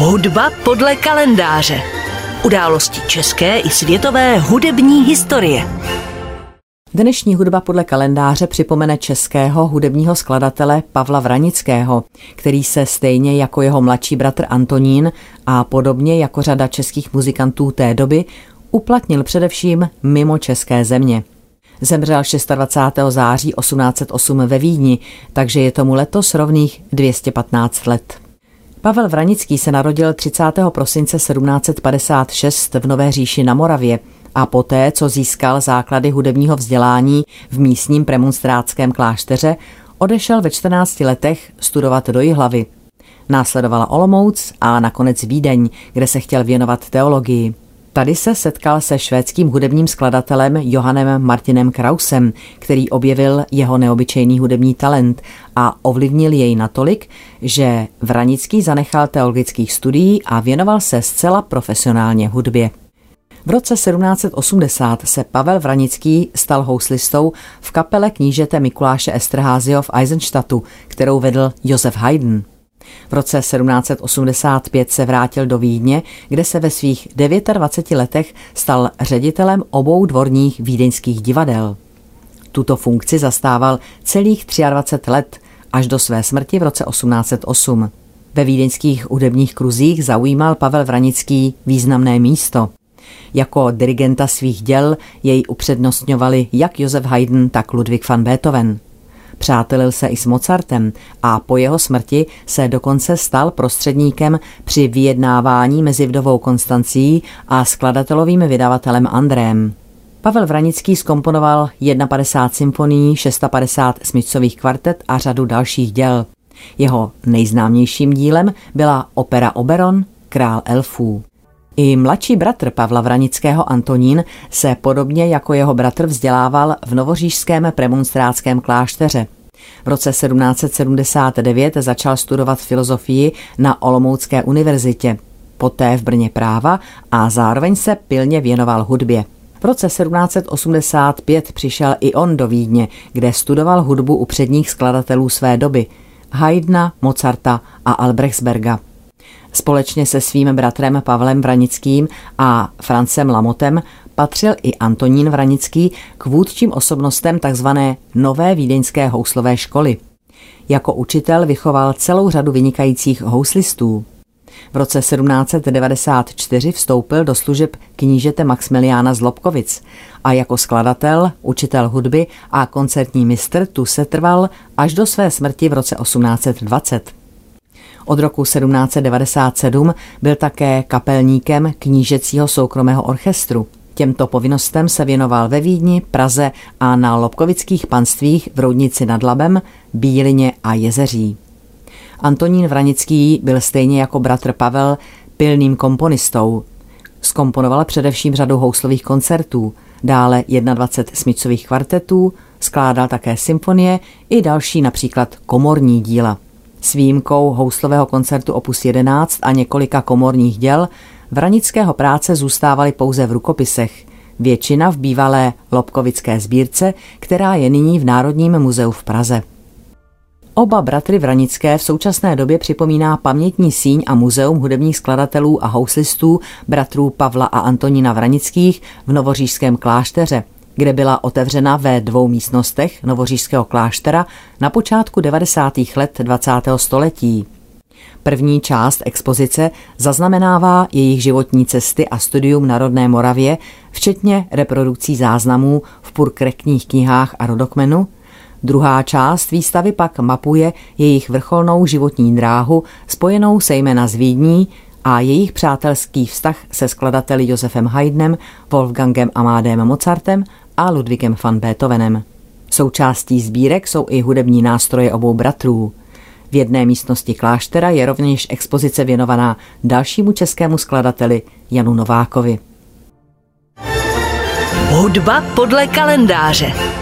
Hudba podle kalendáře. Události české i světové hudební historie. Dnešní hudba podle kalendáře připomene českého hudebního skladatele Pavla Vranického, který se stejně jako jeho mladší bratr Antonín a podobně jako řada českých muzikantů té doby uplatnil především mimo české země. Zemřel 26. září 1808 ve Vídni, takže je tomu letos rovných 215 let. Pavel Vranický se narodil 30. prosince 1756 v Nové říši na Moravě a poté, co získal základy hudebního vzdělání v místním premonstrátském klášteře, odešel ve 14 letech studovat do Jihlavy. Následovala Olomouc a nakonec Vídeň, kde se chtěl věnovat teologii. Tady se setkal se švédským hudebním skladatelem Johannem Martinem Krausem, který objevil jeho neobyčejný hudební talent a ovlivnil jej natolik, že Vranický zanechal teologických studií a věnoval se zcela profesionálně hudbě. V roce 1780 se Pavel Vranický stal houslistou v kapele knížete Mikuláše Esterházio v Eisenstadtu, kterou vedl Josef Haydn. V roce 1785 se vrátil do Vídně, kde se ve svých 29 letech stal ředitelem obou dvorních vídeňských divadel. Tuto funkci zastával celých 23 let, až do své smrti v roce 1808. Ve vídeňských hudebních kruzích zaujímal Pavel Vranický významné místo. Jako dirigenta svých děl jej upřednostňovali jak Josef Haydn, tak Ludwig van Beethoven. Přátelil se i s Mozartem a po jeho smrti se dokonce stal prostředníkem při vyjednávání mezi vdovou Konstancí a skladatelovým vydavatelem Andrém. Pavel Vranický skomponoval 51 symfonií, 650 smyčcových kvartet a řadu dalších děl. Jeho nejznámějším dílem byla opera Oberon, Král elfů. I mladší bratr Pavla Vranického Antonín se podobně jako jeho bratr vzdělával v novořížském premonstrátském klášteře. V roce 1779 začal studovat filozofii na Olomoucké univerzitě, poté v Brně práva a zároveň se pilně věnoval hudbě. V roce 1785 přišel i on do Vídně, kde studoval hudbu u předních skladatelů své doby Haydna, Mozarta a Albrechtsberga. Společně se svým bratrem Pavlem Vranickým a Francem Lamotem patřil i Antonín Vranický k vůdčím osobnostem tzv. Nové vídeňské houslové školy. Jako učitel vychoval celou řadu vynikajících houslistů. V roce 1794 vstoupil do služeb knížete Maximiliána z Lobkovic a jako skladatel, učitel hudby a koncertní mistr tu se trval až do své smrti v roce 1820. Od roku 1797 byl také kapelníkem knížecího soukromého orchestru. Těmto povinnostem se věnoval ve Vídni, Praze a na Lobkovických panstvích v Roudnici nad Labem, Bílině a Jezeří. Antonín Vranický byl stejně jako bratr Pavel pilným komponistou. Skomponoval především řadu houslových koncertů, dále 21 smicových kvartetů, skládal také symfonie i další například komorní díla. S výjimkou houslového koncertu Opus 11 a několika komorních děl Vranického práce zůstávaly pouze v rukopisech, většina v bývalé Lobkovické sbírce, která je nyní v Národním muzeu v Praze. Oba bratry Vranické v současné době připomíná pamětní síň a muzeum hudebních skladatelů a houslistů bratrů Pavla a Antonína Vranických v Novořížském klášteře – kde byla otevřena ve dvou místnostech Novořížského kláštera na počátku 90. let 20. století. První část expozice zaznamenává jejich životní cesty a studium na rodné Moravě, včetně reprodukcí záznamů v purkrekních knihách a rodokmenu. Druhá část výstavy pak mapuje jejich vrcholnou životní dráhu spojenou se jména z Vídní a jejich přátelský vztah se skladateli Josefem Haydnem, Wolfgangem Amádem Mozartem a Ludvíkem van Beethovenem. Součástí sbírek jsou i hudební nástroje obou bratrů. V jedné místnosti kláštera je rovněž expozice věnovaná dalšímu českému skladateli Janu Novákovi. Hudba podle kalendáře.